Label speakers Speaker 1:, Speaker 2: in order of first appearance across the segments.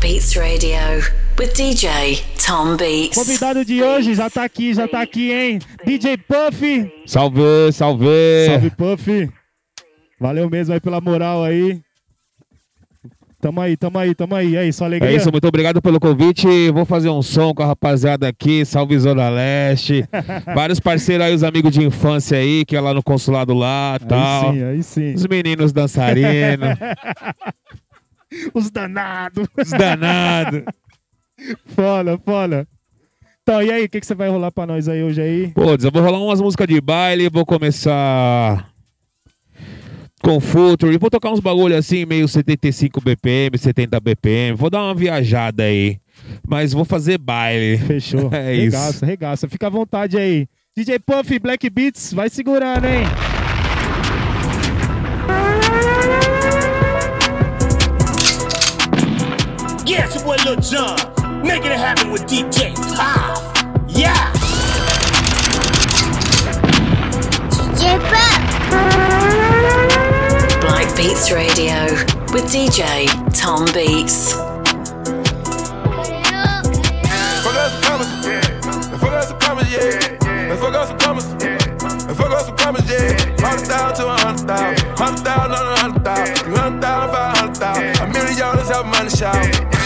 Speaker 1: Beats Radio with DJ Tom Beats.
Speaker 2: Convidado de hoje já tá aqui, já tá aqui, hein? DJ Puff.
Speaker 3: Salve, salve.
Speaker 2: Salve, Puff. Valeu mesmo aí pela moral aí. Tamo aí, tamo aí, tamo aí. É isso, alegria.
Speaker 3: É isso, muito obrigado pelo convite. Vou fazer um som com a rapaziada aqui, salve Zona Leste. Vários parceiros aí, os amigos de infância aí, que é lá no consulado lá e tal.
Speaker 2: Aí sim, aí sim.
Speaker 3: Os meninos dançarinos,
Speaker 2: Os danados.
Speaker 3: os danados.
Speaker 2: Foda, foda. Então, e aí, o que, que você vai rolar pra nós aí hoje aí?
Speaker 3: Pô, eu vou rolar umas músicas de baile, vou começar com Future, vou tocar uns bagulho assim, meio 75 BPM, 70 BPM, vou dar uma viajada aí, mas vou fazer baile.
Speaker 2: Fechou.
Speaker 3: É isso.
Speaker 2: regaça, regaça. Fica à vontade aí. DJ Puff, Black Beats, vai segurando, hein?
Speaker 4: Boy Lil Jon. Making it happen with DJ Puff. Ah, yeah.
Speaker 5: DJ
Speaker 1: Black Beats Radio with DJ Tom Beats.
Speaker 6: Fuck us some commas, yeah. Fuck us some commas, yeah. Fuck us some commas. Fuck us some commas, yeah. Hundred thousand to a hundred thousand. Hundred thousand on a hundred thousand. Three hundred thousand, five hundred thousand. A million dollars have money shout.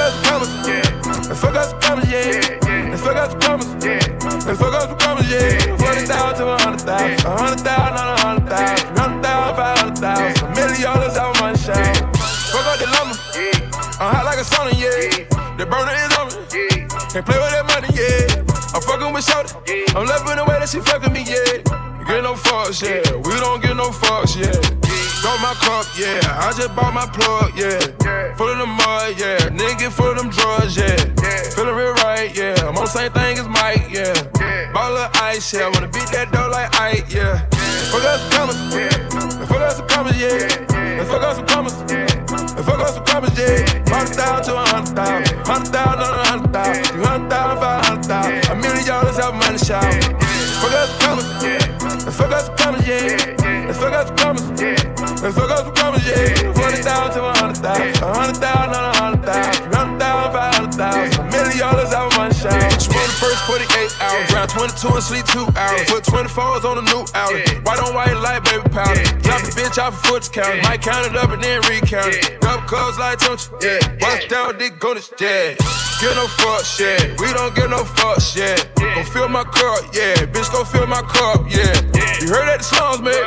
Speaker 6: Us commas, yeah. Fuck us commas, yeah. Fuck us commas, yeah. Fuck us commas, yeah. Forty thousand to a hundred thousand. A hundred thousand on a hundred thousand. Hundred thousand, five hundred thousand. A million dollars have money shout. Fuck up the lumber. I'm hot like a sauna, yeah. The burner is on me. Can't play with that money, yeah. I'm fucking with Shorty. I'm loving the way that she fucking me, yeah. Get no fucks, yeah. We don't get no fucks, yeah. Got my cup, yeah. I just bought my plug, yeah. Full of the mud, yeah. Nigga full of them drugs, yeah. Feeling real right, yeah. I'm on the same thing as Mike, yeah. Ball of ice, yeah. Wanna beat that dough like Ike, yeah. Fuck us some commas, yeah. fuck us some commas, yeah. Fuck us some commas. And fuck us some commas, yeah. Hundred thousand to a have money shout. The first 48 hours. Round 22 and sleep two hours. Put 24s on a new outlet. White on white light, baby powder. Drop the bitch off a foot count. Might count it up and then recount it. Double cups like don't you? Yeah. Bust down, dick go to yeah. Get no fuck shit. We don't get no fuck shit. Go fill my cup, yeah. Bitch, go fill my cup, yeah. You heard that the songs, man?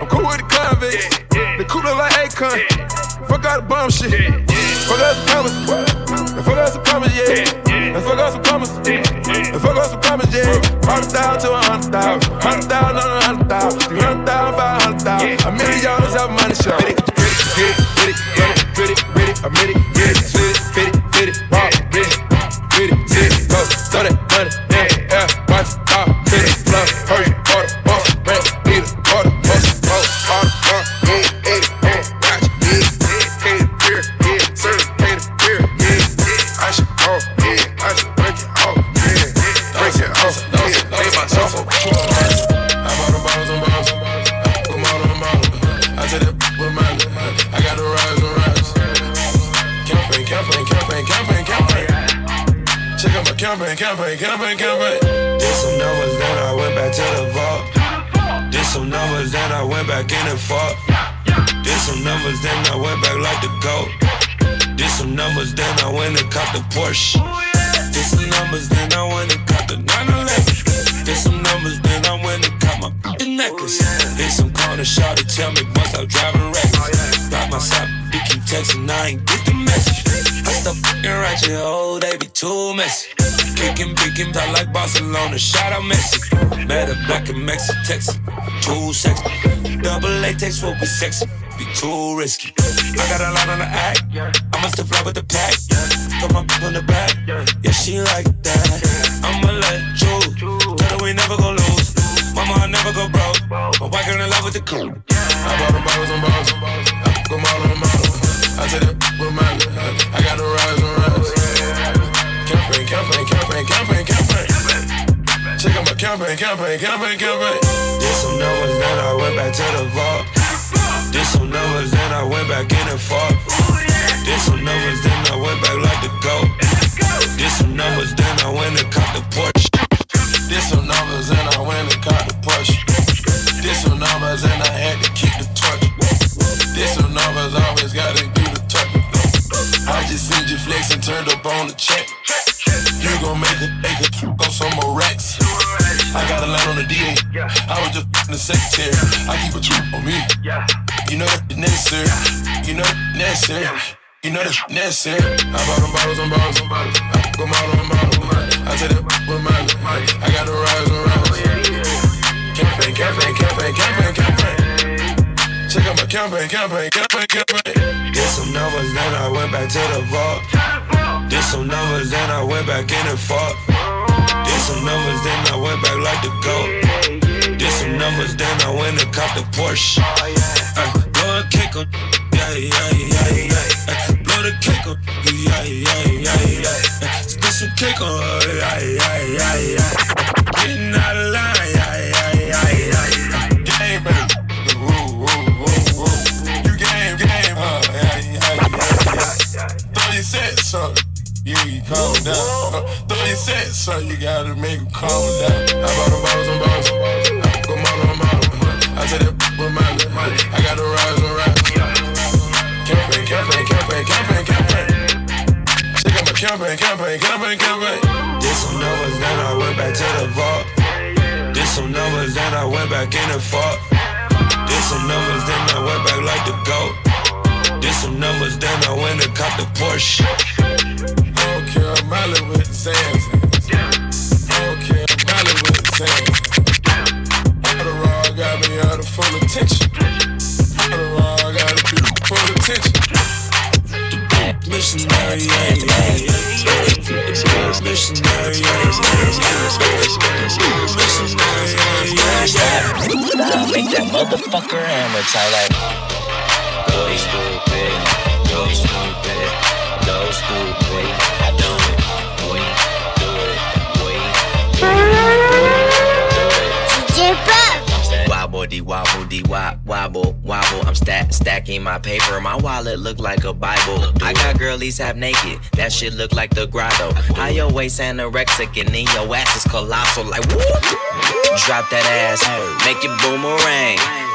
Speaker 6: I'm cool with the convicts. The cooler like Akon. Fuck out the bum shit. Fuck us some commas. And fuck us some commas, yeah. And fuck us some commas. And fuck us some commas, yeah. Hundred thousand to a hundred thousand. Hundred thousand on a hundred thousand. Three hundred thousand, five hundred thousand. A million dollars have money show. Get it, get it, get it, get it, get it, ready, I'm ready, get it, fit it, fit it, fit it, rock, get it, get it, sit it, go, throw that money, yeah, yeah, watch, out, fit it, flow, hurry, campaign, campaign, campaign, campaign.
Speaker 7: Did some numbers, then I went back to the vault. Did some numbers, then I went back in and fought. Did some numbers, then I went back like the goat. Did some numbers, then I went and caught the Porsche. Did some numbers, then I went and caught the 911. Did some numbers, then I went and caught my necklace. Did some corner shot to tell me bust out driving reckless. Got my side, you keep texting, I ain't get the message. I stop fucking your oh, they be too messy. Kicking, picking, talk like Barcelona, shout out Messi. A black and Mexican, Texas, too sexy. Double latex will be sexy, be too risky. I got a lot on the act, I must have fly with the pack. Put my on the back, yeah, she like that. I'ma let you, tell her we never gon' lose. Mama, I never go broke. My girl in love with the cool.
Speaker 6: I bought them bottles and bottles. I put them all on the to the with my I got the rise and rise. Campaign, campaign, campaign, campaign, campaign. Check out my campaign, campaign, campaign, campaign.
Speaker 7: Did some numbers, then I went back to the vault. Did some numbers, then I went back in the fought. Did some numbers, then I went back like
Speaker 8: the
Speaker 9: goat. Did some numbers, then I went and caught the Porsche.
Speaker 6: Did some numbers, and I went and caught the Porsche. Did some numbers, and I had to kick the torch. Did some numbers. check. You gon' make it, make it, go some more racks. I got a line on the deal. I was just the
Speaker 8: secretary. I keep a truth on me. You know that's necessary. You know that's necessary. You know that's necessary. I bought them bottles on bottles on bottles. I go model on bottles. I tell that with mine. I got the rise around. Campaign, campaign, campaign, campaign, campaign. Check out my campaign, campaign, campaign, campaign.
Speaker 9: Did some numbers, then I went back to the vault. Did some numbers, then I went back in and fought. Did some numbers, then I went back like the goat. Did some numbers, then I went and caught the Porsche. Ay, blow a cake on, yeah, yeah, yeah, yeah. Ay, blow the cake on, yeah, yeah, yeah, yeah. Ay, Spit some cake on, yeah, yeah, yeah, yeah. Getting out of line,
Speaker 8: 30 sets, so yeah, you calm down. Uh, 30 cents, so you gotta make them calm down. I bought them bottles and bottles. I put them all on my I said that with my money. I got to rise and rise. Campaign, campaign, campaign, campaign, campaign. Check out my campaign, campaign, campaign, campaign.
Speaker 9: Did some numbers, then I went back to the vault. Did some numbers, then I went back in the vault. Did some numbers, then I went back like the goat. Did some numbers, then I went and caught the Porsche.
Speaker 8: I don't care, Miley with the sands. I don't care, Miley with the sands. Adderall got me under full attention. Adderall got me full attention.
Speaker 9: Missionary, yeah, yeah, yeah. Missionary, yeah, yeah. Missionary, yeah, yeah, yeah.
Speaker 10: Now make that motherfucker hammer tight like Go stupid, go stupid, go stupid I do it, boy, do it, boy, do it,
Speaker 5: DJ Puff.
Speaker 10: Wobble wobble wop wobble wobble. I'm stack stacking my paper. My wallet look like a Bible. I got girlies half naked. That shit look like the grotto. High your waist anorexic and then your ass is colossal. Like whoop. Drop that ass, make it boomerang.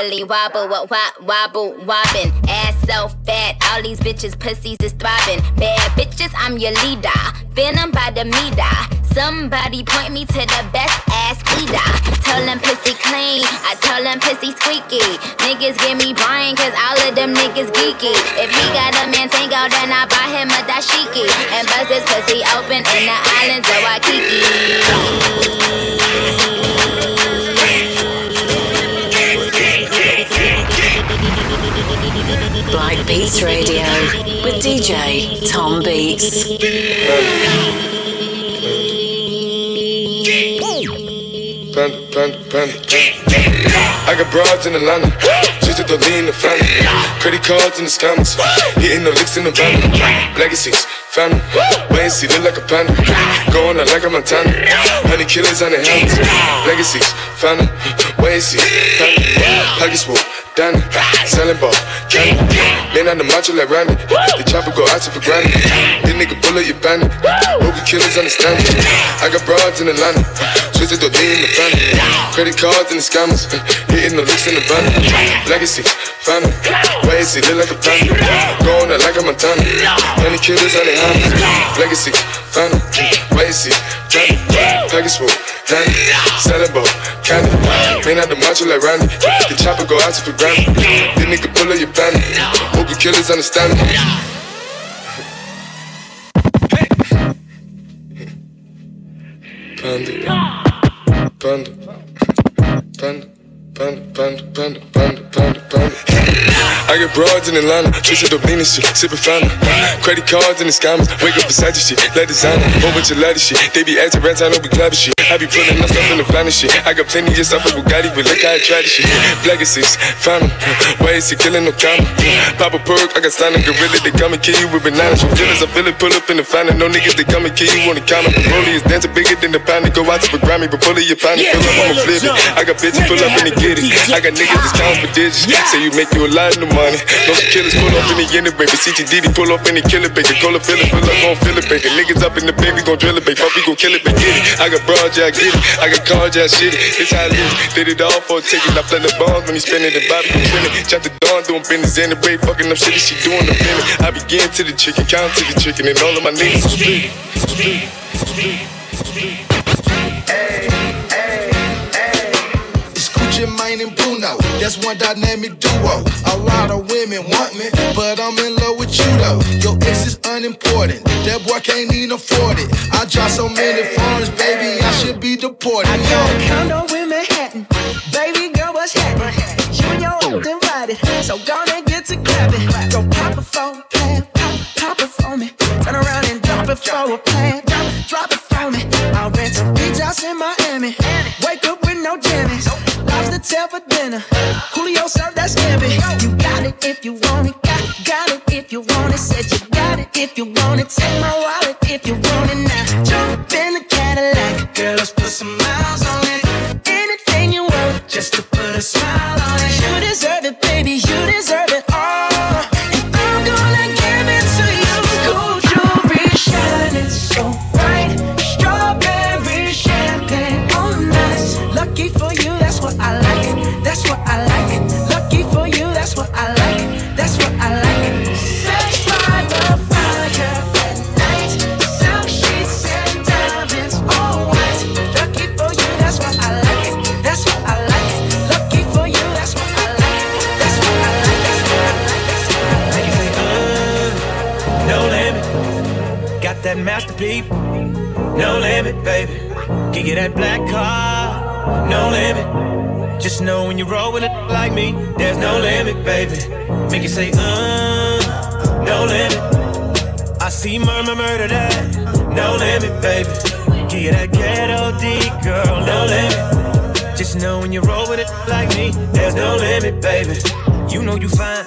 Speaker 11: Wobbly wobble, what wobble, wobbin'. Ass so fat, all these bitches pussies is throbbing. Bad bitches, I'm your leader. Venom by the meter. Somebody point me to the best ass eater. Tell them pussy clean, I tell them pussy squeaky. Niggas give me brain, cause all of them niggas geeky. If he got a man tango, then I buy him a dashiki. And bust his pussy open in the islands of Waikiki.
Speaker 1: Black Beats Radio with DJ Tom Beats.
Speaker 8: Panda, panda, panda, panda. I got broads in Atlanta. Just to lean the family. Credit cards in the scammers. Hitting the licks in the van. Legacies, family. Wait and see, look like a panda. Going out like a Montana. Honey killers on the helmets. Legacies, family. Wait and see, family. Pockets full. Danny, selling ball, Man on the macho like Randy. The chopper go out to for granted. This nigga bullet your bandit. Hope you killers understand it. I got broads in Atlanta. Twisted the D in the family. Credit cards and the scammers. Hitting the licks in the van. Legacy, family. Why is he look like a panda? Going out like a Montana. Honey killers on their hands. Legacy, family. Why is he? Package full, Danny. Selling ball, candy. Man on the macho like Randy. The chopper go out to for granted. This nigga pull up your bandit. Hope you killers understand me. Panda. Panda. Panda. I get broads in Atlanta, twisted up lean and shit, sippin' fountain. Credit cards in the scammers, wake up beside your shit, let designer, whole bunch of ladder shit. They be acting rats, I know we clever shit. I be putting my stuff in the finest shit. I got plenty of stuff with Bugatti, but look how I try this shit. Legacies, found 'em. ways to killing no comma. Pop a perk, I got a gorilla, they come and kill you with bananas. From feelings, I feel it, pull up in the fountain. No niggas, they come and kill you on the counter. Rollie is dancing bigger than the pound. Go out to the Grammy, but pull it, your pound, pull up, I'ma flip it. I got bitches, pull up and they get it. I got niggas that's counting for digits. Say you make you a lot of money. No killers pull up in the end, baby. CTD pull up in the killer, baby. Call it, fill it, fill up, gon' fill it, baby. Niggas up in the baby, gon' drill it, baby. Fuck, we gon' kill it, baby. Get it. I got broad, yeah, I get it. I got cards, yeah, I shit it. It's how I live. Did it all for a ticket. I play the bombs when he spinning the Bobby, you spinning. Chop the dawn, doing business in the bay. Fucking up shit, she doing the feeling. I begin to the chicken, count to the chicken, and all of my niggas are split. Split, split, split.
Speaker 12: It's That's one dynamic duo. A lot of women want me, but I'm in love with you though. Your ex is unimportant. That boy can't even afford it. I drive so many foreigns, baby, I should be deported.
Speaker 13: I got a condo in Manhattan. Baby girl, what's happening? You and your old invited. So gonna get to clapping. Go pop a plan. Pop, pop it for me. Turn around and drop it for a plan. Drop, drop it for me. I'll rent a beach house in Miami. Wake up with no jammies. Tail for dinner. Julio served that scampi. You got it if you want it. Got, got it if you want it. Said you got it if you want it. Take my wallet if you want it now. Jump in the Cadillac. Girl, let's put some miles on it. Anything you want, just to put a smile on
Speaker 14: Can get that black car, no limit. Just know when you roll with it like me, there's no limit, baby. Make it say, uh, no limit. I see murmur, murder that, no limit, baby. Get that ghetto D, girl, no limit. Just know when you roll with it like me, there's no limit, baby. You know you fine,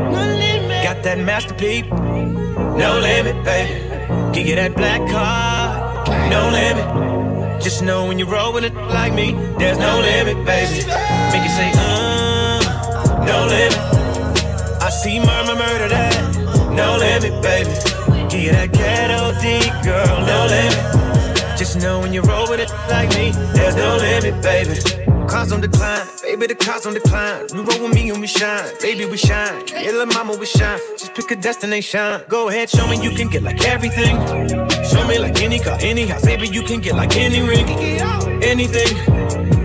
Speaker 14: That masterpiece, no limit, baby. Can get that black car, no limit. Just know when you roll with it like me, there's no limit, baby. Make it say, uh, no limit. I see murmur, murder that, no limit, baby. Get that ghetto D, girl, no limit. Just know when you roll with it like me, there's no limit, baby. Cars on decline, baby, the cars on decline. You roll with me and we shine, baby, we shine. Yeah, little mama, we shine. Just pick a destination. Go ahead, show me you can get like everything. Show me like any car, any house, baby, you can get like any ring, anything.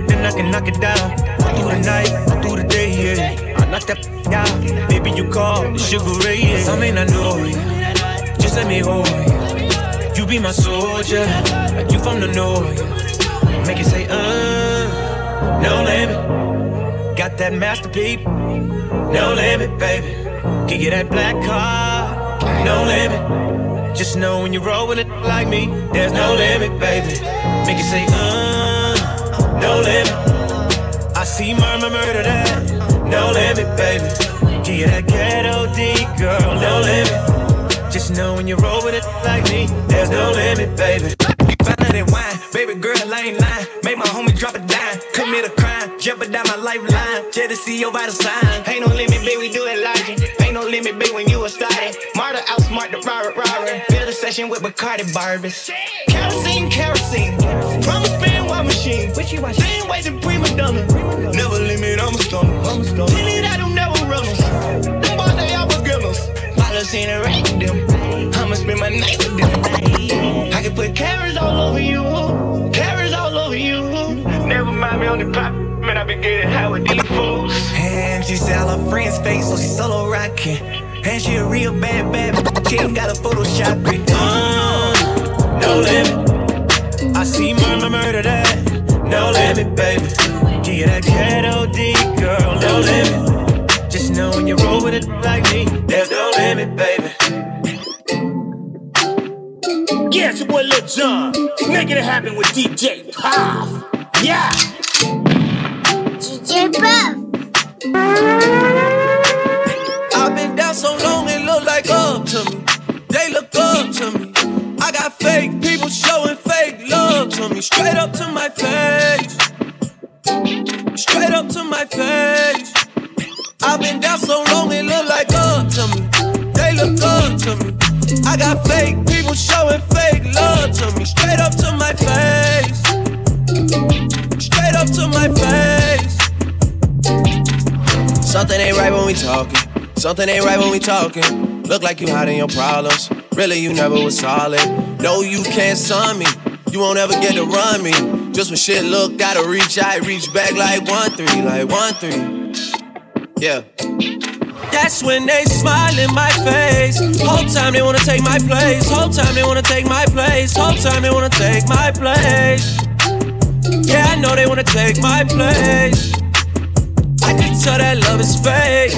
Speaker 14: Then I can knock it down. Through the night, through the day, yeah. I knock that down. Baby, you call the sugar ray, yeah. Some may not know you. Just let me hold you. You be my soldier, like you from the north. Make it say, uh, no limit. Got that masterpiece, no limit, baby. Give you that black car, no limit. Just know when you roll with it like me, there's no limit, baby. Make it say, uh, no limit. I see murmur, murder that, no limit, baby. Get that ghetto D, girl, no limit. Just know when you roll with it like me, there's no limit, baby.
Speaker 15: Than wine, baby girl, I ain't lying. Make my homie drop a dime, commit a crime, jeopardize my lifeline. See your vital sign. Ain't no limit, baby, we do it logic. Ain't no limit, baby, when you a started. Marta outsmart the robber, robber. Build a session with Bacardi Barbies. Kerosene, kerosene. Promise spin one machine. Same ways in prima donna. Never limit, I'm a stunner. A. Till it, I don't never run 'em. Them boys seen a rack with them. I'ma spend my night with them. I can put cameras all over you, cameras all over you. Never mind me on the pop, man, I been getting high with these fools. And she said all her friends face, so she solo rockin'. And she a real bad, bad, bitch. she ain't got a Photoshop it. Uh, no limit. I see murmur murder that. No limit, baby. Give that ghetto D, girl. No limit. Just know when you roll with it like me, there's no limit, baby.
Speaker 16: Yeah, it's your boy Lil Jon. Making it happen with DJ Puff. Yeah.
Speaker 5: DJ Puff.
Speaker 17: I've been down so long, it look like up to me. They look up to me. I got fake people showing fake love to me. Straight up to my face. Straight up to my face. I've been down so long, it look like up to me. They look up to me. I got fake people showing fake love to me. Straight up to my face. Straight up to my face. Something ain't right when we talking. Something ain't right when we talking. Look like you hiding your problems. Really, you never was solid. No, you can't sun me. You won't ever get to run me. Just when shit look, gotta reach, I reach back like one three, like one three. Yeah. That's when they smile in my face. Whole time they wanna take my place. Whole time they wanna take my place. Whole time they wanna take my place. Yeah, I know they wanna take my place. I can tell that love is fake.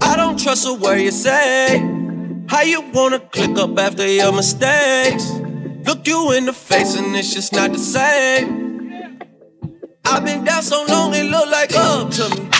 Speaker 17: I don't trust a word you say. How you wanna click up after your mistakes? Look you in the face and it's just not the same. I've been down so long it look like up to me.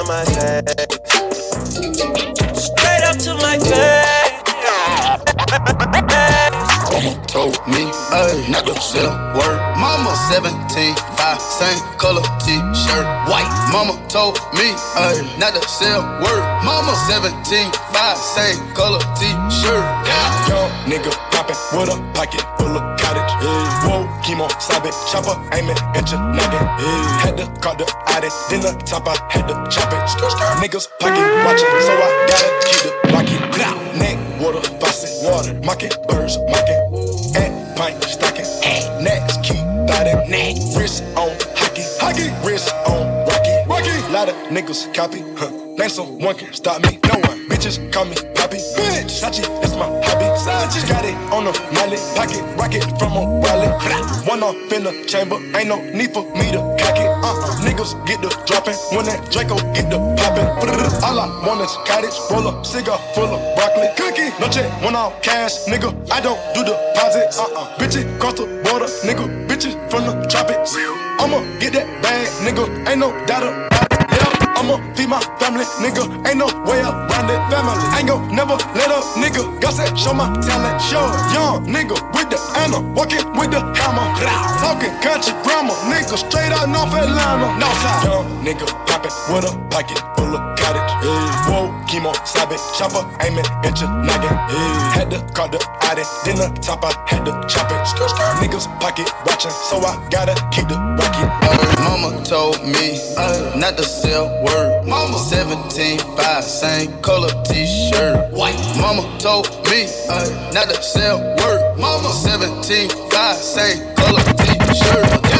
Speaker 17: to my face. Straight up to my face.
Speaker 18: Mama told me, ayy, not to say a word. Mama 17, 5, same color t-shirt, white. Mama told me, ayy, not to say a word. Mama 17, 5, same color t-shirt. Yeah.
Speaker 19: Young nigga poppin' with a pocket full of cottage. Yeah. Whoa, chemo, sobbing, chopper, aiming at your noggin. Yeah. Had to call the addict, then the top, I had to chop it. Niggas pocket watching, so I gotta keep the rocket. Neck, water, faucet, water, mocking, birds, mocking. And pint, stocking, next, keep biting. Neck, wrist on hockey, hockey, wrist on. Lot of niggas copy, huh? Name someone can stop me, no one. Bitches call me Poppy, bitch. Sachi, that's my hobby. Sachi got it on the mallet, pocket rocket from a wallet. One off in the chamber, ain't no need for me to cock it. Uh-uh. Niggas get the dropping when that Draco get the popping. All I want is cottage, roll up, cigar full of broccoli, cookie. No check, one off cash, nigga. I don't do deposits. Uh-uh. Bitches cross the border, nigga. Bitches from the tropics. I'ma get that bag, nigga. Ain't no doubt about it. Yeah, I'ma feed my family, nigga. Ain't no way around it. Family, ain't gon' never let up, nigga. God said, show my talent, show. Young nigga with the Anna, walking with the hammer. Talking country grammar, nigga straight out North Atlanta. Northside. Young nigga poppin' with a pocket full of cottage. Yeah. Whoa, chemo, sabe, chopper, aiming at your noggin. Yeah. Had to call the Audi, then the top, I had to chop it. Niggas pocket watching, so I gotta keep the rocket.
Speaker 18: Uh, mama told me uh, not to sell word. Mama 17, 5, same color t-shirt. White. Mama told me uh, not to sell word. Mama 17, 5, same color t-shirt.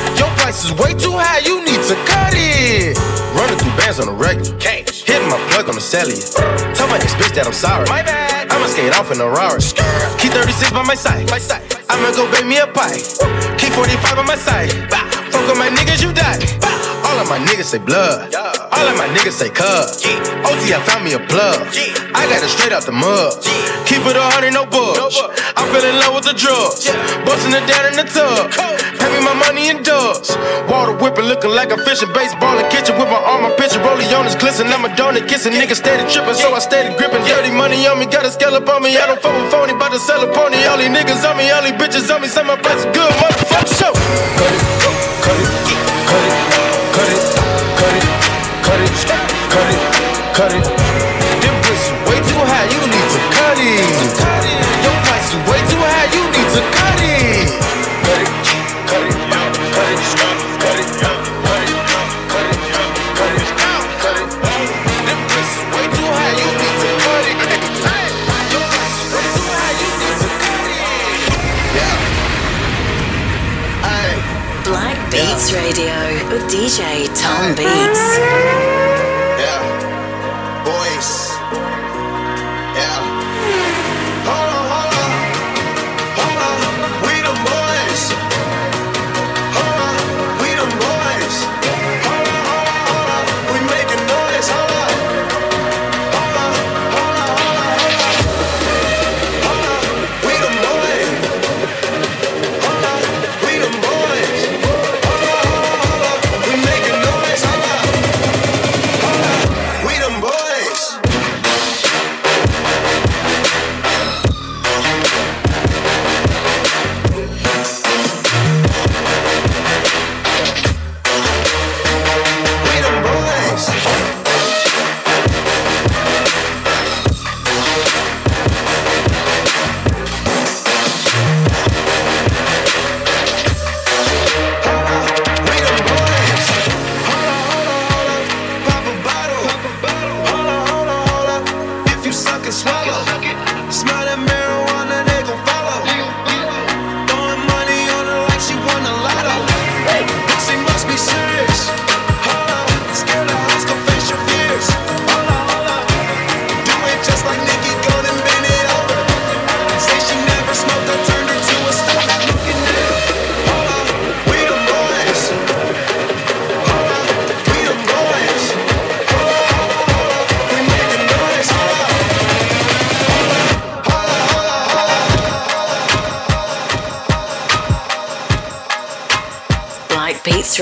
Speaker 19: Price is way too high, you need to cut it. Running through bands on the regular. Hitting my plug on the cellular. Tell my ex bitch that I'm sorry. My bad. I'ma skate off in a Rari. Key 36 by my side. My side. I'ma go bake me a pie. Key 45 by my side. Fuck with my niggas, you die. All of my niggas say blood. All of my niggas say cuz. OT, I found me a plug. I got it straight out the mud. Keep it a hundred, no budge. I fell in love with the drugs. Busting it down in the tub. Pay me my money in dubs. Water whipping, looking like a fishing baseball in kitchen with my arm, my picture. Rolling on his glisten. I'm a donut kissing. Niggas steady tripping, so I steady gripping. Dirty money on me, got a scallop on me. I don't fuck with phony, bout to sell a pony. All these niggas on me, all these bitches on me. Some my price is good, motherfucker. Show. Cut it, cut it, cut it, cut it, cut it.
Speaker 1: With DJ Tom Beats.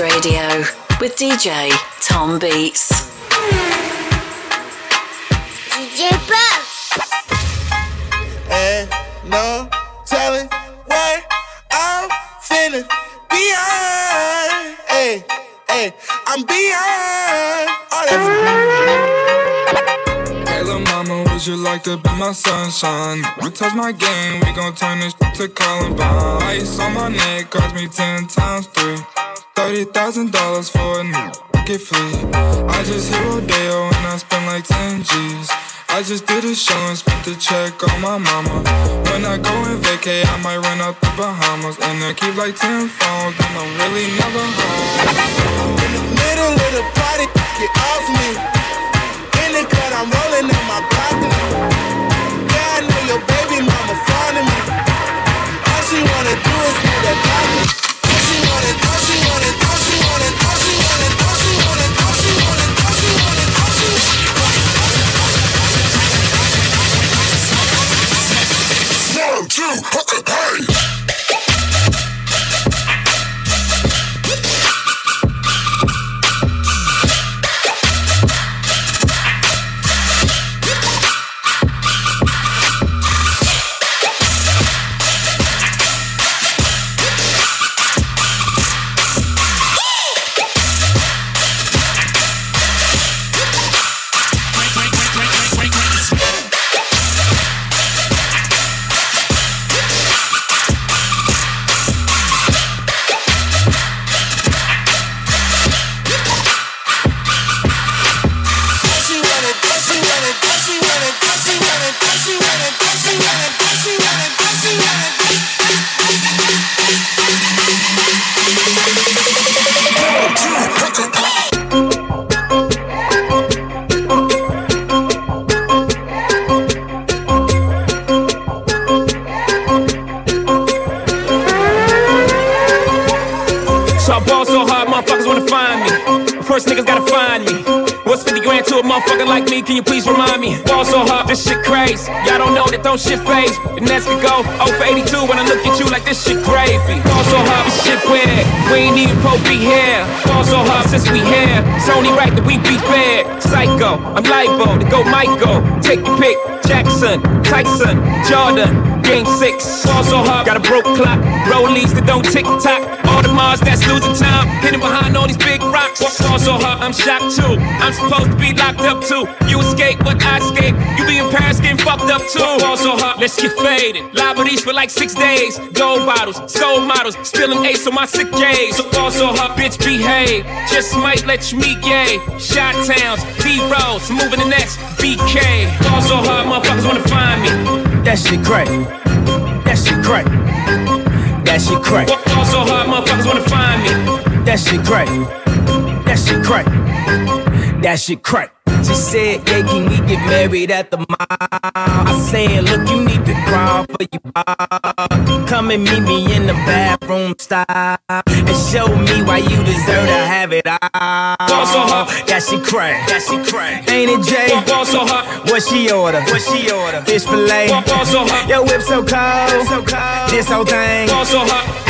Speaker 1: Radio with DJ Tom Beats.
Speaker 5: DJ Puff.
Speaker 20: and no telling what I'm feeling beyond. Hey, hey, I'm beyond all that.
Speaker 21: Hey, little mama, would you like to be my sunshine? We touch my game, we gon' turn this to Columbine. Ice on my neck cost me ten times three. Thirty thousand dollars for a new get free. I just hit Rodeo and I spent like ten G's. I just did a show and spent the check on my mama. When I go and vacay, I might run out the Bahamas. And I keep like 10 phones, and I'm really never home.
Speaker 20: In the middle of the party, get off me. In the cut, I'm rolling in my broccoli. Yeah, I know your baby mama fond of me. All she wanna do is move that pocket.
Speaker 22: One, two, hey!
Speaker 23: Motherfucker? Can you please remind me? Ball so hard, this shit crazy. Y'all don't know that don't shit phase. The next could go 0 for 82 when I look at you like this shit gravy. Ball so hard, this shit weird. We ain't even pro be here. Ball so hard since we here. It's only right that we be fair. Psycho, I'm libo to go Michael. Take your pick. Jackson, Tyson, Jordan, Game six. Ball so hard, got a broke clock. Rollies that don't tick tock. All the Mars that's losing time. Hidden behind all these big rocks. Ball so hard, I'm shocked too. I'm supposed to be locked up too. You escape, but I escape. You be in Paris getting fucked up too. Ball so hard, let's get faded. Liberties for like six days. Gold bottles, soul models, spilling ace on my sick days. So ball so hard, bitch, behave. Just might let you meet gay. Shot towns, B rolls, moving the next BK. Ball so hard, motherfuckers wanna find me.
Speaker 24: That shit crack. That shit crack. That shit crack.
Speaker 23: Ball so hard, motherfuckers wanna find me.
Speaker 24: That shit crack. That shit crack. That shit crack. She said, yeah, can we get married at the mall? I said, look, you need to crawl for your ball. Come and meet me in the bathroom style and show me why you deserve to have it all.
Speaker 23: Ball so hot,
Speaker 24: That shit crack.
Speaker 23: That shit crack.
Speaker 24: Ain't it, Jay?
Speaker 23: Ball so hot.
Speaker 24: What she order?
Speaker 23: What she order?
Speaker 24: Fish fillet.
Speaker 23: Ball so hard.
Speaker 24: Your whip so cold.
Speaker 23: So cold.
Speaker 24: This whole thing.
Speaker 23: Ball so hard.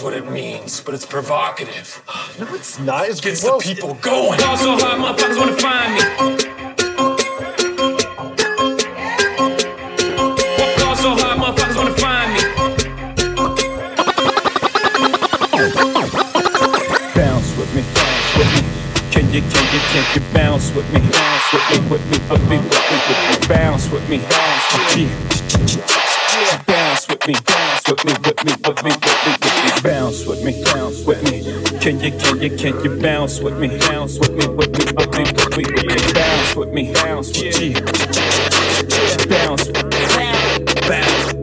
Speaker 25: what it means, but it's provocative.
Speaker 26: No, it's not. It's
Speaker 25: Gets
Speaker 26: gross.
Speaker 25: the people going.
Speaker 23: Ball so hard, motherfuckers wanna find me. Ball so hard, motherfuckers wanna find me.
Speaker 24: Bounce with me, bounce with me. Can you, can you, can you bounce with me? Bounce with me, with me, with me, with me, with me. Bounce with me, bounce with me. Bounce with me, bounce with me, with me, with me, with me, bounce with me. Can you, can you, can you bounce with me? Bounce with me, with me, with me, with me, with me. Bounce with me, bounce with me. Bounce bounce.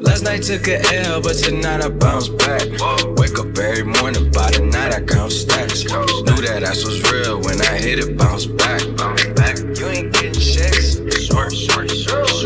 Speaker 9: Last night took a L, but tonight I bounce back. Wake up every morning, by the night I count stacks. Knew that ass was real when I hit it, bounce back. You ain't getting checks.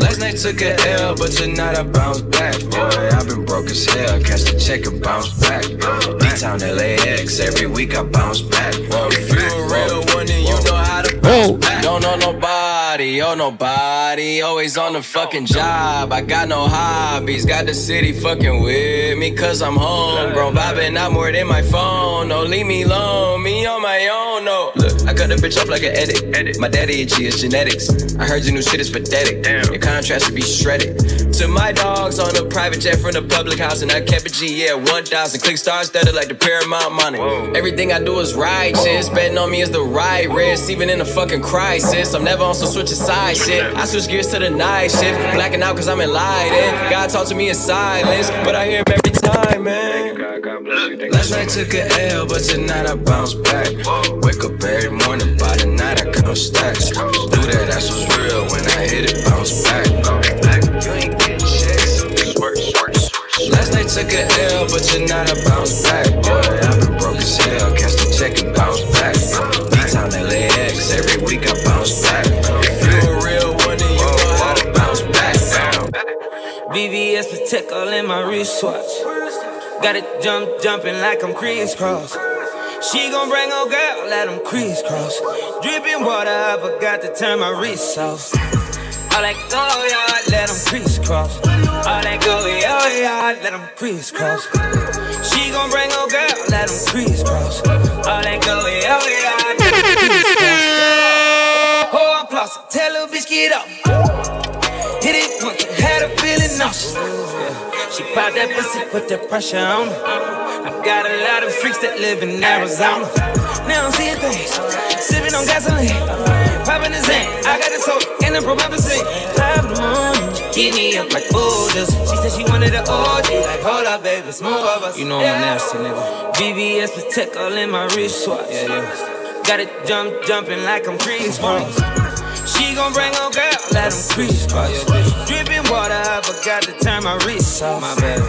Speaker 9: Last night took a L, but tonight I bounce back. Boy, I've been broke as hell. Catch the check and bounce back. D-Town LAX, every week I bounce back. If you a real one, then you know how to bounce back. Don't know nobody, oh nobody. Always on the fucking job. I got no hobbies. Got the city fucking with me, cause I'm home. Bro, vibing out more than my phone. Don't leave me alone, me on my own. don't. Look, I cut a bitch off like an edit. My daddy itchy is genetics. I heard your new shit is pathetic. Your contrast should be shredded. To my dogs on a private jet from the public house, and I kept a G, yeah, 1,000. Click stars studded like the Paramount money. Everything I do is righteous. Betting on me is the right risk, even in a fucking crisis. I'm never on some switch of side shit. I switch gears to the night shift. Blacking out cause I'm enlightened. God talk to me in silence, but I hear him every time, man. Last night took a L, but tonight I bounce back. Wake up every morning, by the night I count stacks. Do that, that's what's real. When I hit it, bounce back. You ain't getting shit. Last night took a L, but tonight I bounce back. Boy, I've been broke as hell. Catch the check and bounce back. D-Town LAX, every week I bounce back.
Speaker 27: VVS Patek all in my wristwatch. Got it jump, jumping like I'm crisscross. She gon' bring her girl, let them crisscross. Dripping water, I forgot to turn my wrist off. All that go yard, let them crisscross. All that go yard, let them crisscross. She gon' bring her girl, let them crisscross. All that go yard, let them crisscross. Oh, I'm flossing, tell little bitch get up. Hit it once, had a feeling nauseous. Yeah. She popped that pussy, put that pressure on her. I got a lot of freaks that live in Arizona. Now I'm seeing things, sipping on gasoline, popping the zen. I got the soul in the promethazine. Five in the morning, keep me up like boulders. She said she wanted an OG, like hold up, baby, it's more of us. You know I'm a nasty nigga. VVS Patek all in my wristwatch. Yeah, yeah. Got it jump, jumping like I'm Brown. She gon' bring her girl, let them crisscross. Dripping water, I forgot to turn my wrist off. My bad.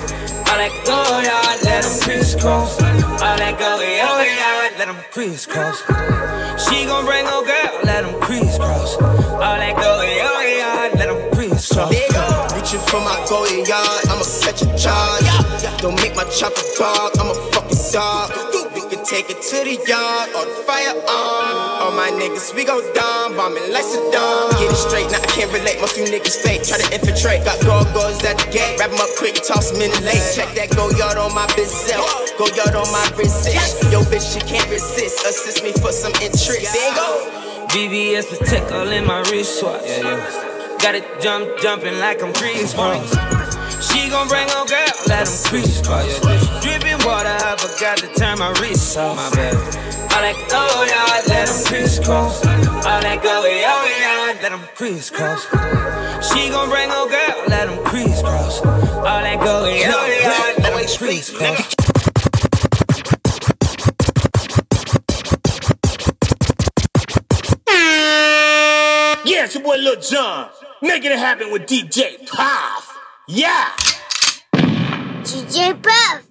Speaker 27: All that go yard, let them crisscross. All that go yard, oh, let them crisscross. She gon' bring her girl, let them crisscross. All that go yard, oh, let them crisscross.
Speaker 28: Reaching for my golden yard, I'ma catch a charge. Don't make my chopper dog, I'm a fucking dog. We can take it to the yard or the firearm. All my niggas, we go down, bombing like Saddam. Get it straight, now I can't relate. Most you niggas fake, try to infiltrate. Got go-go's at the gate, wrap 'em up quick, toss 'em in the lake. Check that go yard on my bezel, go yard on my resist. Yo, bitch, she can't resist. Assist me for some interest. There you go.
Speaker 27: VVS Patek all in my wristwatch. Yeah, yeah. Got it jump, jumping like I'm Chris She gon' bring her girl, let them crisscross. Dripping water, I forgot to turn my wrist off. My bad. All that go yard, let them crisscross. All that go yard, let them crisscross. She gon' bring her girl, let them crisscross. All that go yard, let them crisscross.
Speaker 23: Yeah, it's your boy Lil Jon. Making it happen with DJ Puff. Yeah.
Speaker 6: DJ Puff.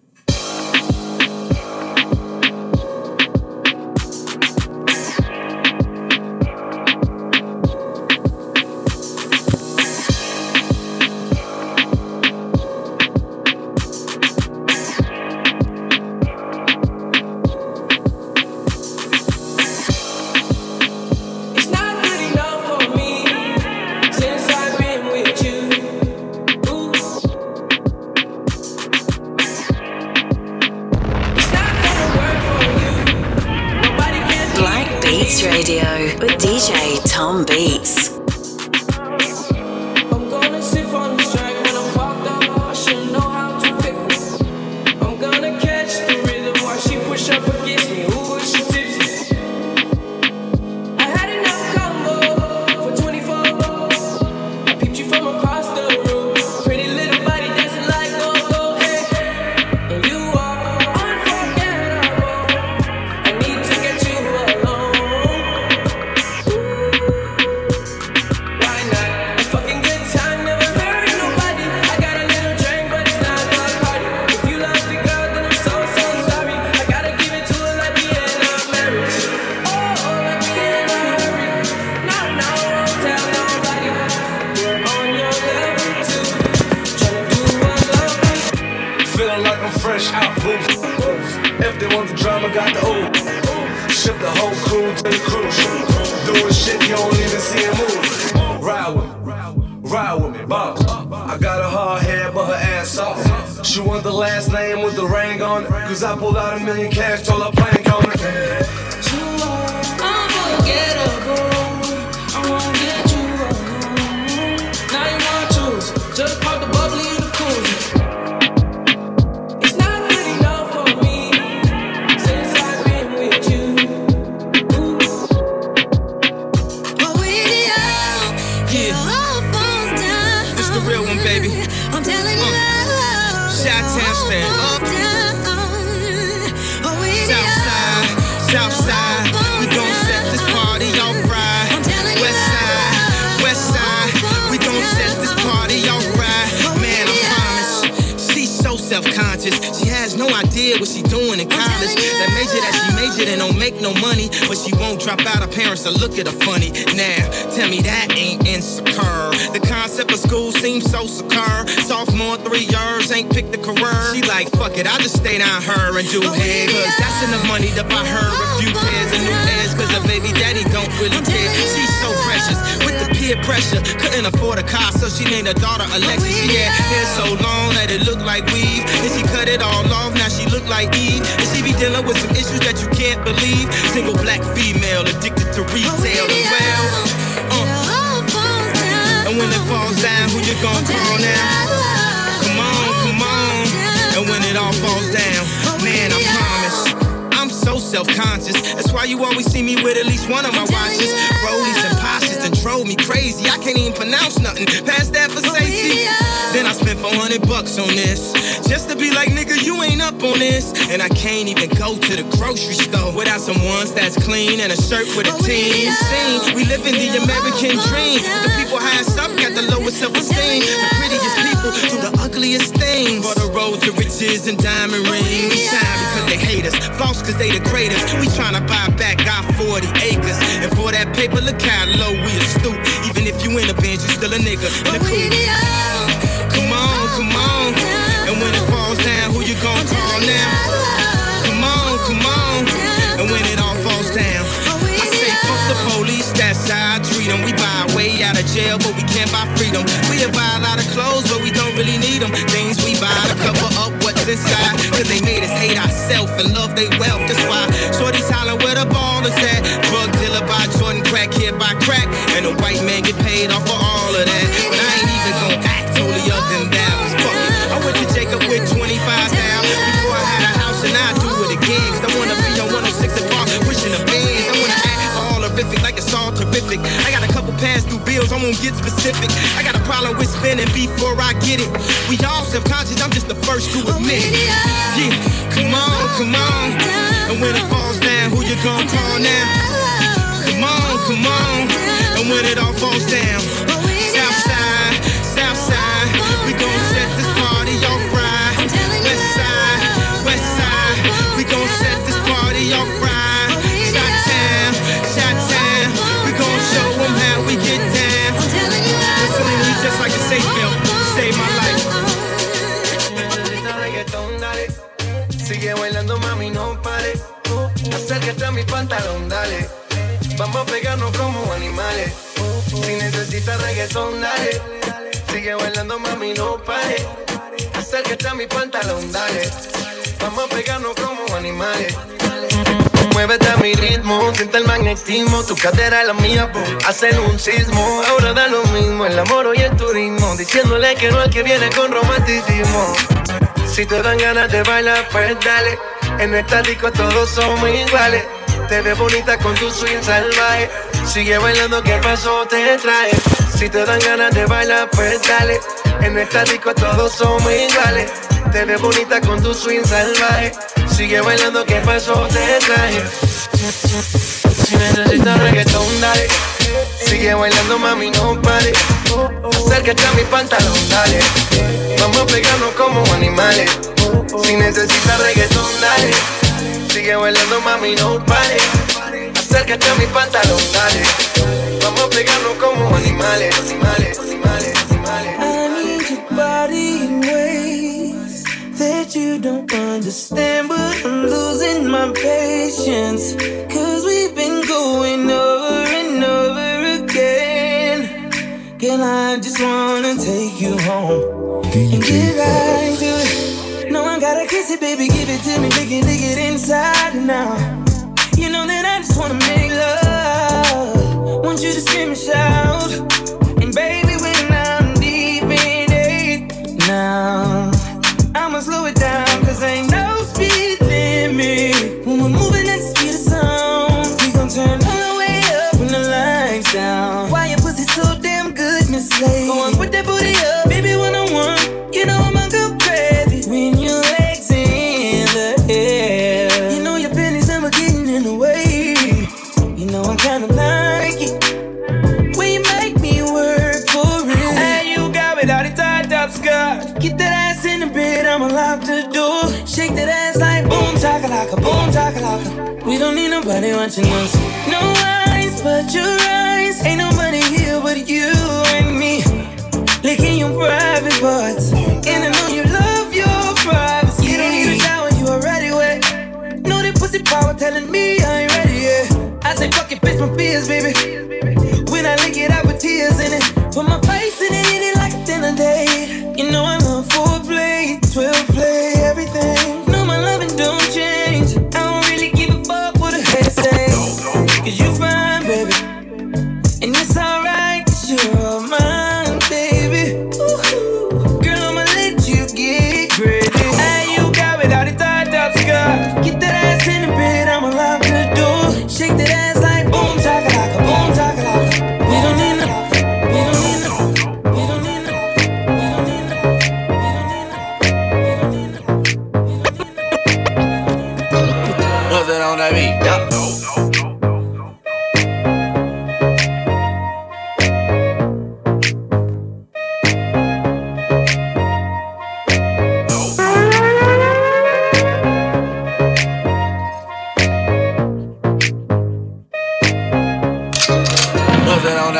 Speaker 29: the real one, baby. I'm
Speaker 30: telling you. Uh, Shot stand up. Oh,
Speaker 29: Southside, Southside.
Speaker 31: Self-conscious. She has no idea what she doing in college. That major that she majored in don't make no money, but she won't drop out. Her parents will look at her funny. Now, tell me that ain't insecure. The concept of school seems so secure. Sophomore, three years, ain't picked a career. She like, fuck it, I'll just stay down her and do head. Cause that's enough money to buy her a few pairs of new pairs. Cause her baby daddy don't really care. She's so precious with peer pressure. Couldn't afford a car, so she named her daughter Alexis. She had hair so long that it looked like weave. And she cut it all off, now she look like Eve. And she be dealing with some issues that you can't believe. Single black female addicted to retail and well. Uh. And when it falls down, who you gonna call now? Come on, come on. And when it all falls down, man, I promise. So self-conscious. That's why you always see me with at least one of my watches. Rollies and Pashas and drove me crazy. I can't even pronounce nothing past that for safety. Then I spent 400 bucks on this. Just to be like, nigga, you ain't up on this. And I can't even go to the grocery store without some ones that's clean and a shirt with a team. Scene. We live in the American dream. The people highest up got the lowest self-esteem. The prettiest people do the ugliest things. For the road to riches and diamond rings. We shine because they hate us. False cause they the greatest. We tryna buy back our 40 acres. And for that paper, look how low we are stoop. Even if you in a bench, you still a nigga in a coupe. Come on, come on. And when it falls down, who you gon' call now? Come on, come on. And when it all falls down, I say fuck the police, that's how I treat them. We buy way out of jail, but we can't buy freedom. We buy a lot of clothes, but we don't really need them. Things we buy to cover up what's inside. Cause they made us hate ourselves and love their wealth. That's why Shorty's hollering where the ball is at. Drug dealer by Jordan, crack here by crack. And the white man get paid off for all of that. But I ain't even gonna act totally than that. Cause fuck it. I went to Jacob with 25 down. Before I had a house and I do it again. Cause I wanna be on 106 and Park, pushing the bands. I wanna act all horrific, like it's all terrific. I got a couple past due bills, I won't get specific. I got a problem with spending before I get it. We all self-conscious, I'm just the first to admit it. Yeah, come on, come on. And when it falls down, who you gonna call now? Come on, come on. And when it all falls down, Southside, Southside, we gon' set this party off right. West side, West side, we gon' set this party off right.
Speaker 14: Mi pantalón, dale. Vamos a pegarnos como animales. Si necesitas reggaetón, dale. Sigue bailando, mami, no pare. Acércate a mi pantalón, dale. Vamos a pegarnos como animales. Muévete a mi ritmo, siente el magnetismo. Tu cadera es la mía, hacen un sismo. Ahora da lo mismo el amor y el turismo. Diciéndole que no al que viene con romanticismo. Si te dan ganas de bailar, pues dale. En esta disco todos somos iguales. Te ves bonita con tu swing salvaje. Sigue bailando, que pasó te trae. Si te dan ganas de bailar, pues dale. En esta disco todos somos iguales. Te ves bonita con tu swing salvaje. Sigue bailando, que pasó te trae. Si necesitas reggaetón, dale. Sigue bailando, mami, no pare. Acércate a mi pantalón, dale. Vamos a pegarnos como animales. Si necesitas reggaetón, dale. Sigue bailando, mami, no pare. Acércate a mi pantalón, dale. Vamos a pegarnos como animales, animales, animales, animales.
Speaker 32: I need your body in ways that you don't understand, but I'm losing my patience. Cause we've been going over and over again. Girl, I just wanna take you home and get right to it. Kiss it, baby, give it to me, lick it, lick it inside now. You know that I just wanna make love. Want you to scream and shout.
Speaker 27: Shake that ass like boom, chakalaka, boom, chakalaka. We don't need nobody watching us. No eyes but your eyes. Ain't nobody here but you and me. Licking your private parts. And I know you love your privacy. You don't need a shower, you already wet. Know that pussy power telling me I ain't ready yet. I say fuck it, face my fears, baby.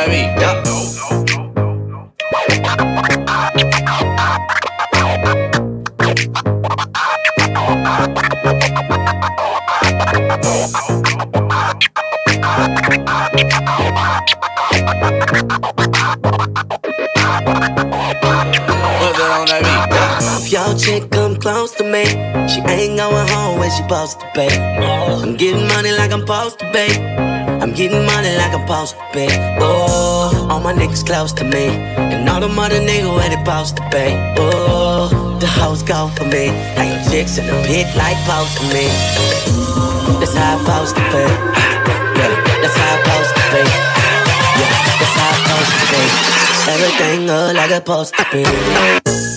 Speaker 9: On that
Speaker 33: close to me, she ain't going home when she supposed to be. I'm getting money like I'm supposed to be. I'm getting money like I'm supposed to be. Oh, all my niggas close to me, and all the mother niggas where they supposed to be. Oh, the hoes go for me, like your chicks in the pit like post to me. That's how I'm supposed to be. Yeah, that's how I'm supposed to be. Yeah, that's how I'm supposed to be. Everything look like it's supposed to be.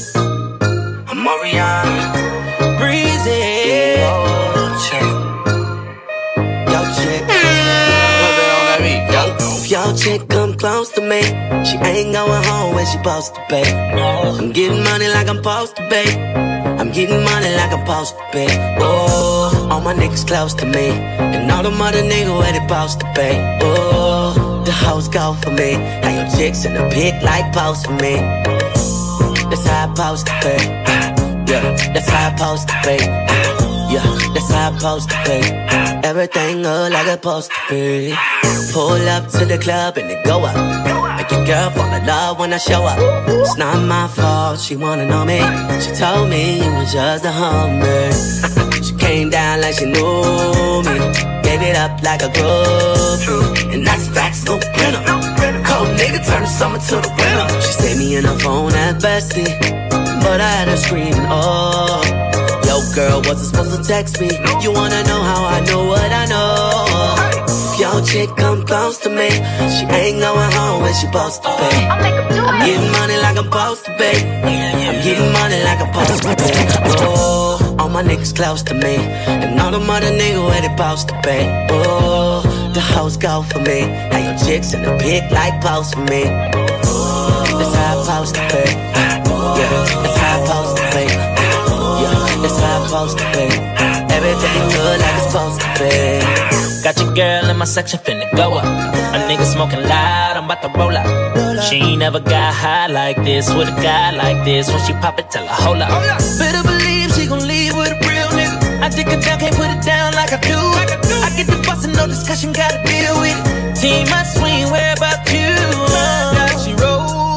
Speaker 33: Orion.
Speaker 27: breezy.
Speaker 33: Yo, chick. Yo, chick.
Speaker 9: Nothing on that beat. Yup.
Speaker 33: If your chick come close to me, she ain't going home when she supposed to be. I'm getting money like I'm supposed to be. I'm getting money like I'm supposed to be. Oh, all my niggas close to me, and all the mother niggas where they supposed to be. Oh, the hoes go for me, how your chicks in the pit like post for me. That's how I supposed to be. Yeah, that's how I supposed to be. Yeah, that's how I supposed to be. Everything look like it's supposed to be. Pull up to the club and it go up. Make your girl fall in love when I show up. It's not my fault, she wanna know me. She told me you was just a hummer. she came down like she knew me. Gave it up like a groupie. And that's facts, no printer. Cold nigga turn the summer to the winter. She saved me in her phone at bestie. But I had her screaming, oh. Yo, girl, wasn't supposed to text me. You wanna know how I know what I know? If your chick come close to me, she ain't going home when she supposed to be. I'm getting money like I'm supposed to be. I'm getting money like I'm supposed to be. Oh, all my niggas close to me, and all the mother niggas where they supposed to be. Oh, the hoes go for me. How your chicks in the pit like post for me. That's how I supposed to be. Yeah, that's how I supposed to be. Yeah, that's how I supposed to be. Everything good like it's supposed to be.
Speaker 23: Got your girl in my section finna go up. A nigga smoking loud, I'm about to roll up. She ain't never got high like this with a guy like this. When she pop it, tell her hold up.
Speaker 27: Better believe she gon' leave with a real nigga. I dick her down, can't put it down like I do. I get the bustin', no discussion, gotta deal with it. Team, I swing, where about you? Uh, does she roll?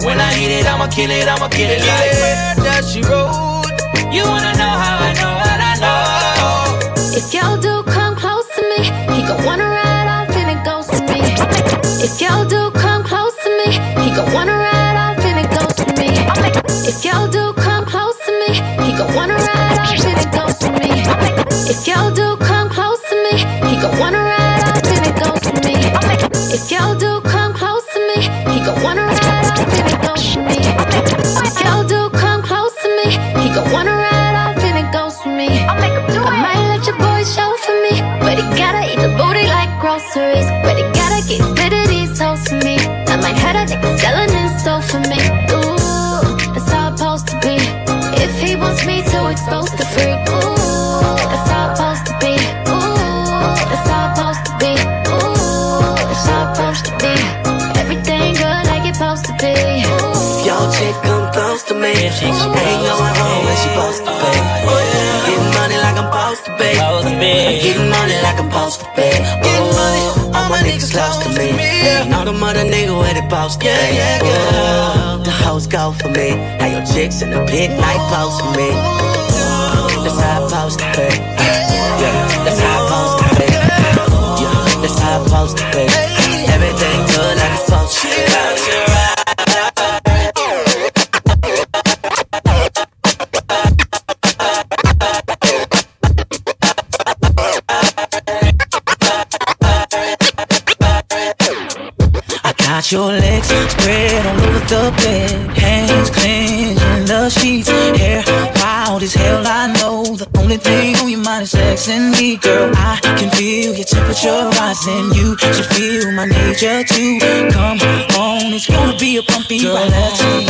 Speaker 27: Yeah, yeah. When I hit it, I'ma kill it, I'ma kill it like where does she roll? You wanna know how I know what I know?
Speaker 34: If y'all do come close to me, he gon' wanna ride off and it goes to me. If y'all do come close to me, he gon' wanna ride off and it goes to me. If y'all do come close to me, he gon' wanna ride off and it goes to me. If y'all do come close to me, he gon' wanna ride off and it goes to me. If y'all selling his soul for me. Ooh, that's how it's supposed to be. If he wants me to expose the freak. Ooh, that's how it's supposed to be. Ooh, that's how it's supposed to be. Ooh, that's how it's supposed to be. Everything good like it's supposed to be. Your chick close to me, to. Oh, yeah. Getting money like I'm supposed to be. Getting
Speaker 35: money like I'm supposed to be. All my niggas close to me yeah. Not a mother nigga with boss, yeah, yeah, girl. The hoes go for me. How your chicks in the pig night pose for me. That's how I pose to pay. Yeah, that's how I pose to pay. Yeah, that's how I to pay. your legs spread all over the bed. Hands clenched the sheets. Hair wild as hell, I know. The only thing on your mind is sex and me, girl. I can feel your temperature rising. You should feel my nature too. Come on, it's gonna be a bumpy. Ride. Let's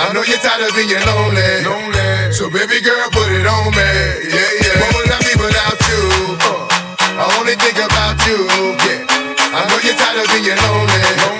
Speaker 20: I know you're tired of being lonely. lonely. So baby girl, put it on me. Yeah, yeah. What would I be without you? Uh, I only think about you. Yeah. I know you're tired of being lonely. lonely.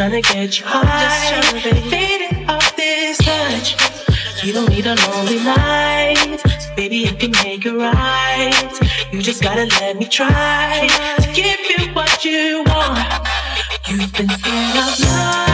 Speaker 36: Trying to get you high. Faded off this touch. You don't need a lonely night. So baby, I can make it right. You just gotta let me try to give you what you want. You've been scared of love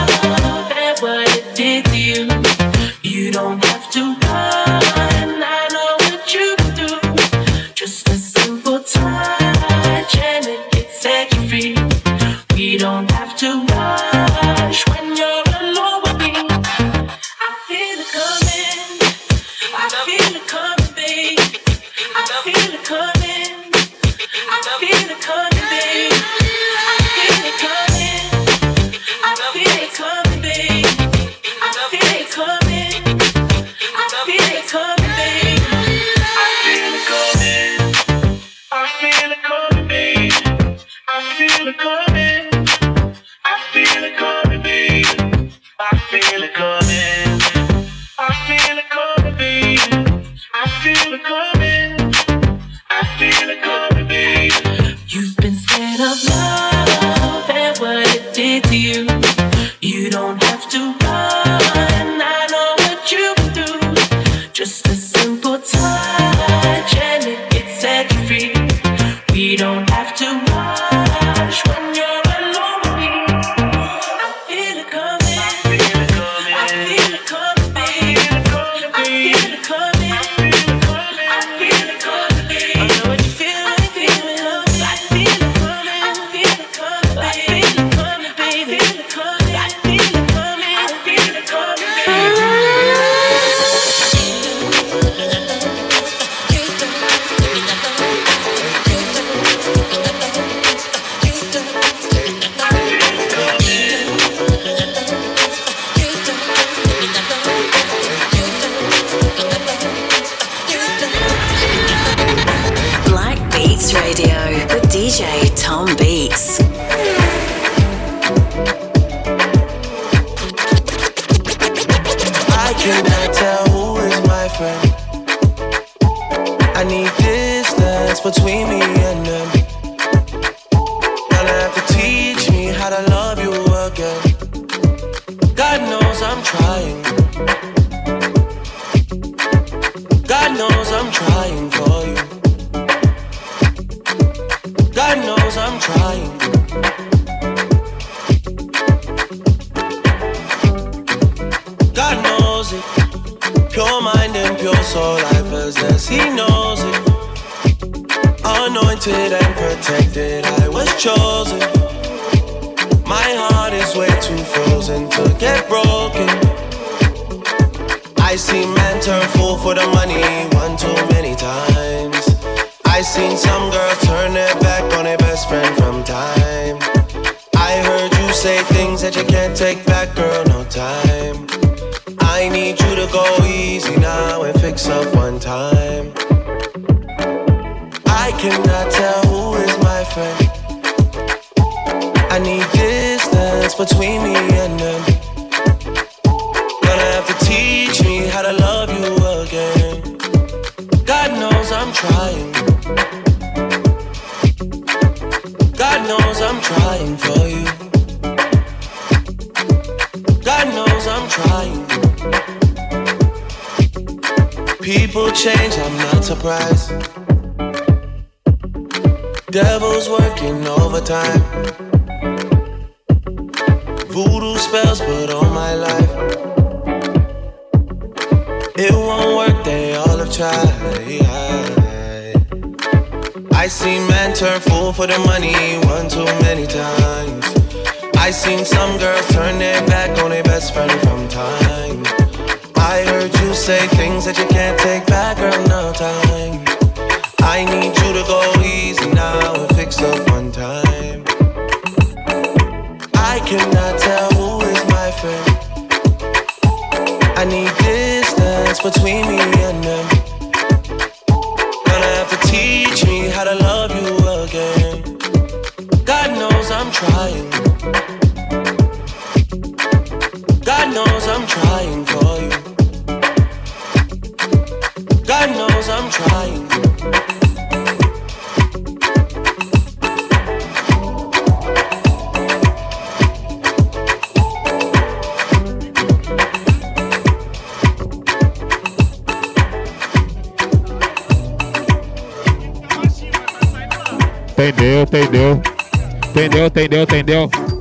Speaker 14: People change, I'm not surprised. Devil's working overtime. Voodoo spells put on my life. It won't work, they all have tried. I seen men turn fool for the money one too many times. I seen some girls turn their back on their best friend from time. I heard you say things that you can't take back, girl, no time. I need you to go easy now and fix up one time. I cannot tell who is my friend. I need distance between me and them. Gonna have to teach me how to love you again. God knows I'm trying. God knows I'm trying for trying.
Speaker 3: Entendeu, entendeu. Entendeu, entendeu, entendeu.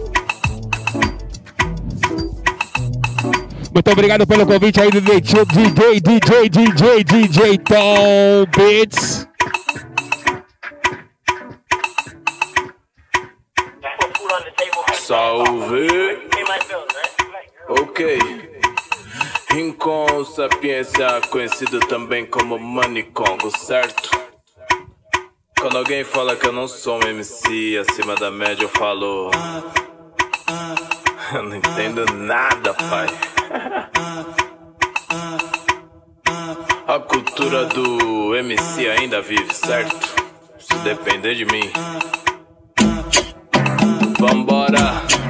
Speaker 3: Muito obrigado pelo convite aí do DJ, DJ, DJ, DJ, DJ Tom Beats.
Speaker 37: Salve! Ok. Rincon Sapiência, conhecido também como Manicongo, certo? Quando alguém fala que eu não sou um MC acima da média, eu falo. Eu não entendo nada, pai. A cultura do MC ainda vive, certo? Se depender de mim. Vambora!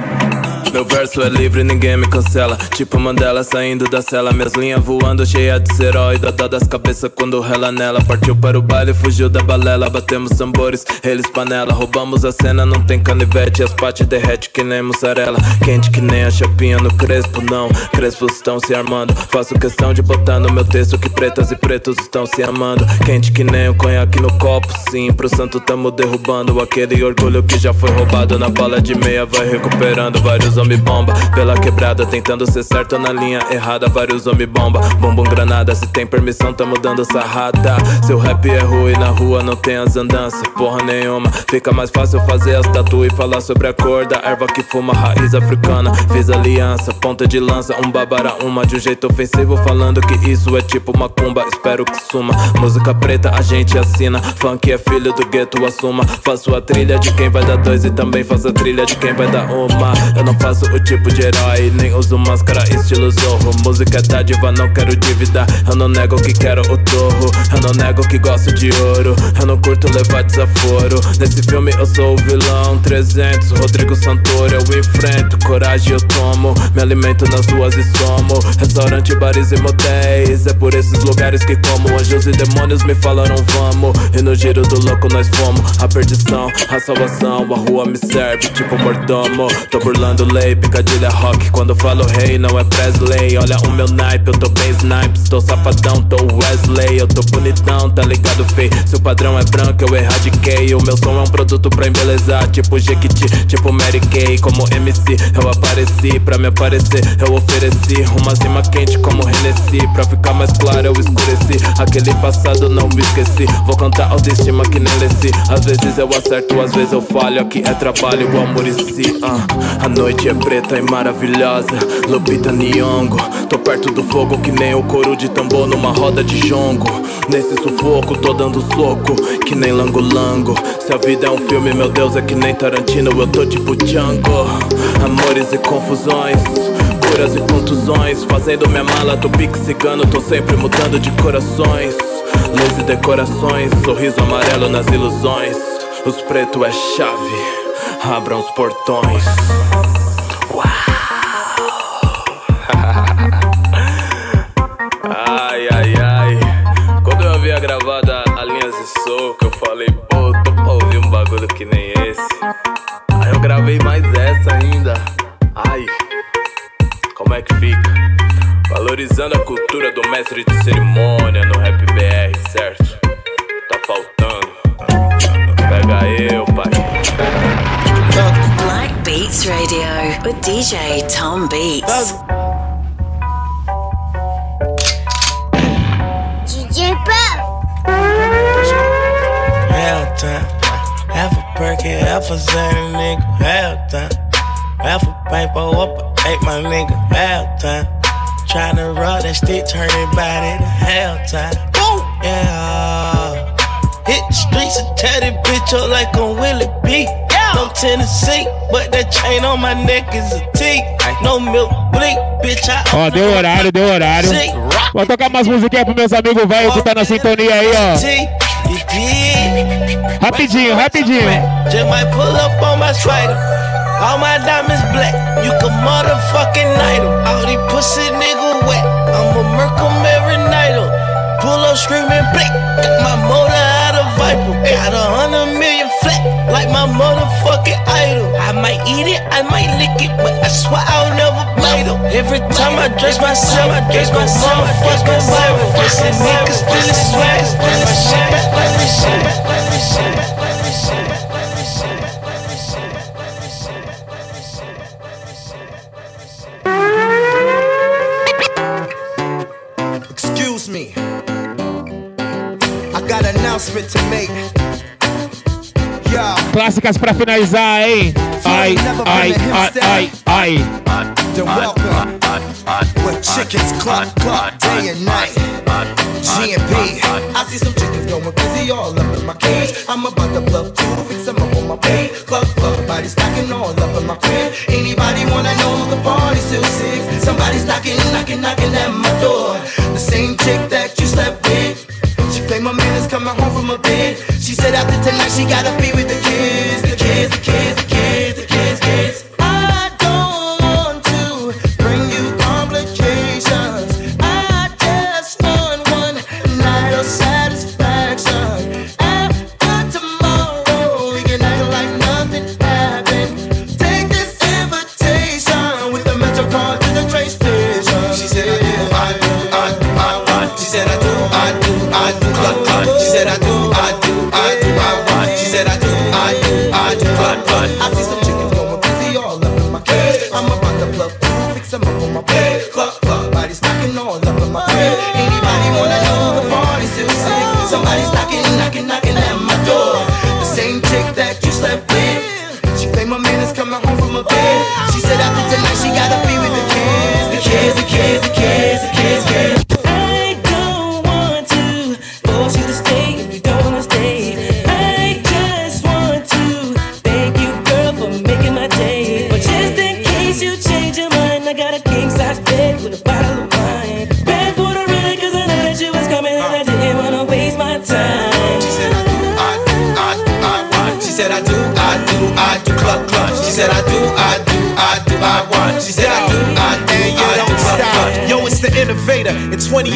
Speaker 37: Meu verso é livre, ninguém me cancela. Tipo Mandela saindo da cela. Minhas linhas voando, cheia de serói. Dada das cabeças quando rela nela. Partiu para o baile, fugiu da balela. Batemos tambores, eles panela. Roubamos a cena, não tem canivete. As pates derrete que nem mussarela. Quente que nem a chapinha no crespo, não. Crespos estão se armando. Faço questão de botar no meu texto que pretas e pretos estão se amando. Quente que nem o conhaque no copo, sim. Pro santo tamo derrubando. Aquele orgulho que já foi roubado na bala de meia. Vai recuperando vários homem bomba. Pela quebrada, tentando ser certo na linha errada Vários homem bomba, bombom granada Se tem permissão, tamo dando sarrada. Seu rap é ruim, na rua não tem as andanças Porra nenhuma, fica mais fácil fazer as tatu E falar sobre a cor da erva que fuma Raiz africana, fiz aliança Ponta de lança, um babara uma De um jeito ofensivo, falando que isso é tipo macumba Espero que suma, música preta a gente assina Funk é filho do gueto, assuma. Faço a trilha de quem vai dar dois E também faço a trilha de quem vai dar uma. Eu não faço o tipo de herói, nem uso máscara estilo zorro. Música é dádiva, não quero dívida. Eu não nego que quero o torro. Eu não nego que gosto de ouro. Eu não curto levar desaforo. Nesse filme eu sou o vilão. 300, Rodrigo Santoro, eu enfrento. Coragem eu tomo. Me alimento nas ruas e somo. Restaurante, bares e motéis. É por esses lugares que como. Anjos e demônios me falaram vamos. E no giro do louco nós fomos. A perdição, a salvação. A rua me serve tipo mordomo. Tô burlando Picadilha rock. Quando falo rei, não é Presley. Olha o meu naipe, eu tô bem snipe. Estou safadão, tô Wesley. Eu tô bonitão, tá ligado, fei? Se o padrão é branco, eu erradiquei. O meu som é um produto pra embelezar, tipo Jequiti, tipo Mary Kay. Como MC, eu apareci. Pra me aparecer, eu ofereci uma cima quente como Hennessy. Pra ficar mais claro, eu escureci. Aquele passado não me esqueci. Vou cantar autoestima que nem. Às vezes eu acerto, às vezes eu falho. Aqui é trabalho igual Murici. Uh. A noite é preta e maravilhosa. Lupita Nyong'o. Tô perto do fogo que nem o couro de tambor numa roda de jongo. Nesse sufoco, tô dando soco que nem lango-lango. Se a vida é um filme, meu Deus, é que nem Tarantino. Eu tô tipo Django. Amores e confusões curas e contusões Fazendo minha mala, tô pique cigano Tô sempre mudando de corações Luz e decorações Sorriso amarelo nas ilusões Os pretos é chave Abram os portões Valorizando a cultura do mestre de cerimônia no rap BR, certo? Tá faltando. Pega eu, pai.
Speaker 1: Black Beats Radio with DJ Tom Beats.
Speaker 5: DJ Puff.
Speaker 17: Hell time. Half a perky, half a Zany nigga. Hell time. Half a paper up a eight, my nigga. Hell time. Tryna roll that stick, turn it body to hell time. Yeah. Hit the streets and tear that bitch up like on Willie B. No Tennessee, but that chain on my neck is a T. No milk bleak, bitch. I
Speaker 3: Ó, deu horário, deu horário. Vou tocar umas musiquinhas pros meus amigos velhos que tá na sintonia aí, ó. Rapidinho, rapidinho.
Speaker 17: Just might pull up on my spider. All my diamonds black, you can motherfucking night 'em. All these pussy nigga wet, I'ma murk 'em every night. Pull up screaming black, got my motor out of Viper. Got a hundred million flat, like my motherfucking idol. I might eat it, I might lick it, but I swear I'll never bite 'em. Every time I dress myself, I dress myself, motherfucking viral. Pussy nigga still is swag, is shit back, let shit back, let shit
Speaker 12: announcement to make.
Speaker 3: Clássicas pra finalizar, hein? Ai, ai, ai, ai, ai.
Speaker 12: Then welcome. Chickens cluck cluck day and night. GMP. I see some chickens going crazy all up in my cage. I'm about to plug two, fix them up on my page. Cluck cluck, body stacking all up in my crib. Anybody wanna know the party's still sick? Somebody's knocking, knocking, knocking at my door. The same chick that you slept she gotta be with the kids, the kids, the kids,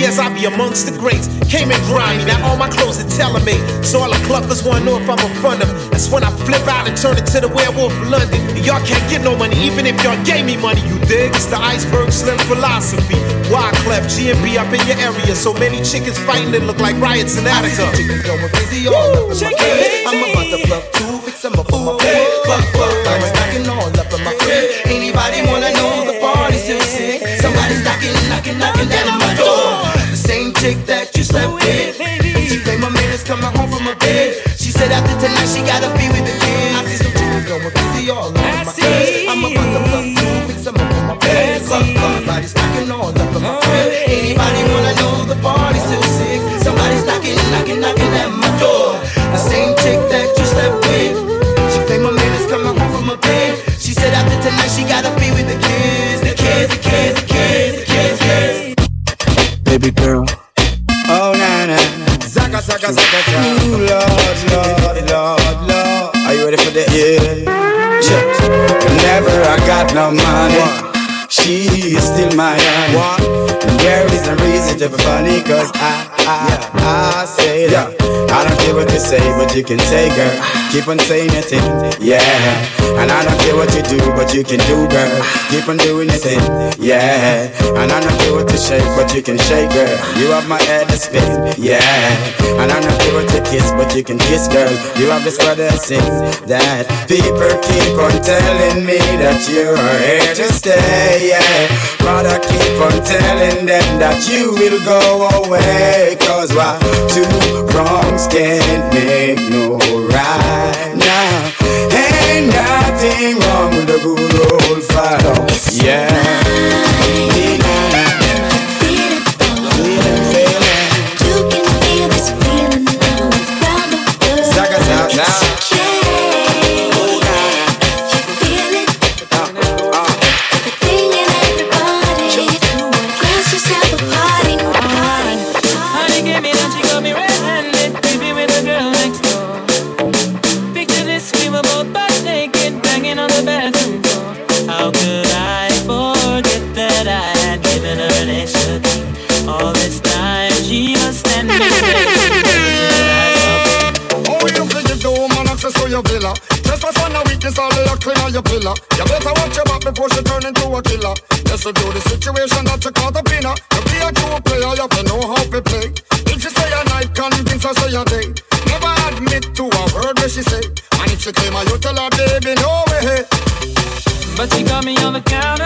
Speaker 14: years I'll be amongst the greats. Came and grimy, now all my clothes are telling me. So all the cluckers wanna know if I'm a front of. That's when I flip out and turn into the werewolf London. Y'all can't get no money, even if y'all gave me money, you dig? It's the iceberg slim philosophy. Why clef, B up in your area. So many chickens fighting, that look like riots in Attica.
Speaker 12: I see going all Woo, what you can say, girl. Keep on saying it, yeah. And I don't care what you do, but you can do, girl. Keep on doing it, yeah. And I don't care what you shake, but you can shake, girl. You have my head to spin, yeah. And I don't care what you kiss, but you can kiss, girl. You have this brother sing that people keep on telling me that you are here to stay, yeah. But I keep on telling them that you will go away. Cause why? Two wrongs can't make no right now. Ain't nothing wrong with a good old fellow. Yeah.
Speaker 38: a pillar. You better watch your back before she turn into a killer. Yes, to do the situation that you call the pinner. You be a true player, you have to know how to play. If she say a night, convince her say a day. Never admit to a word that she say. And if she claim her, you tell her, baby, no way.
Speaker 39: But she got me on the
Speaker 40: count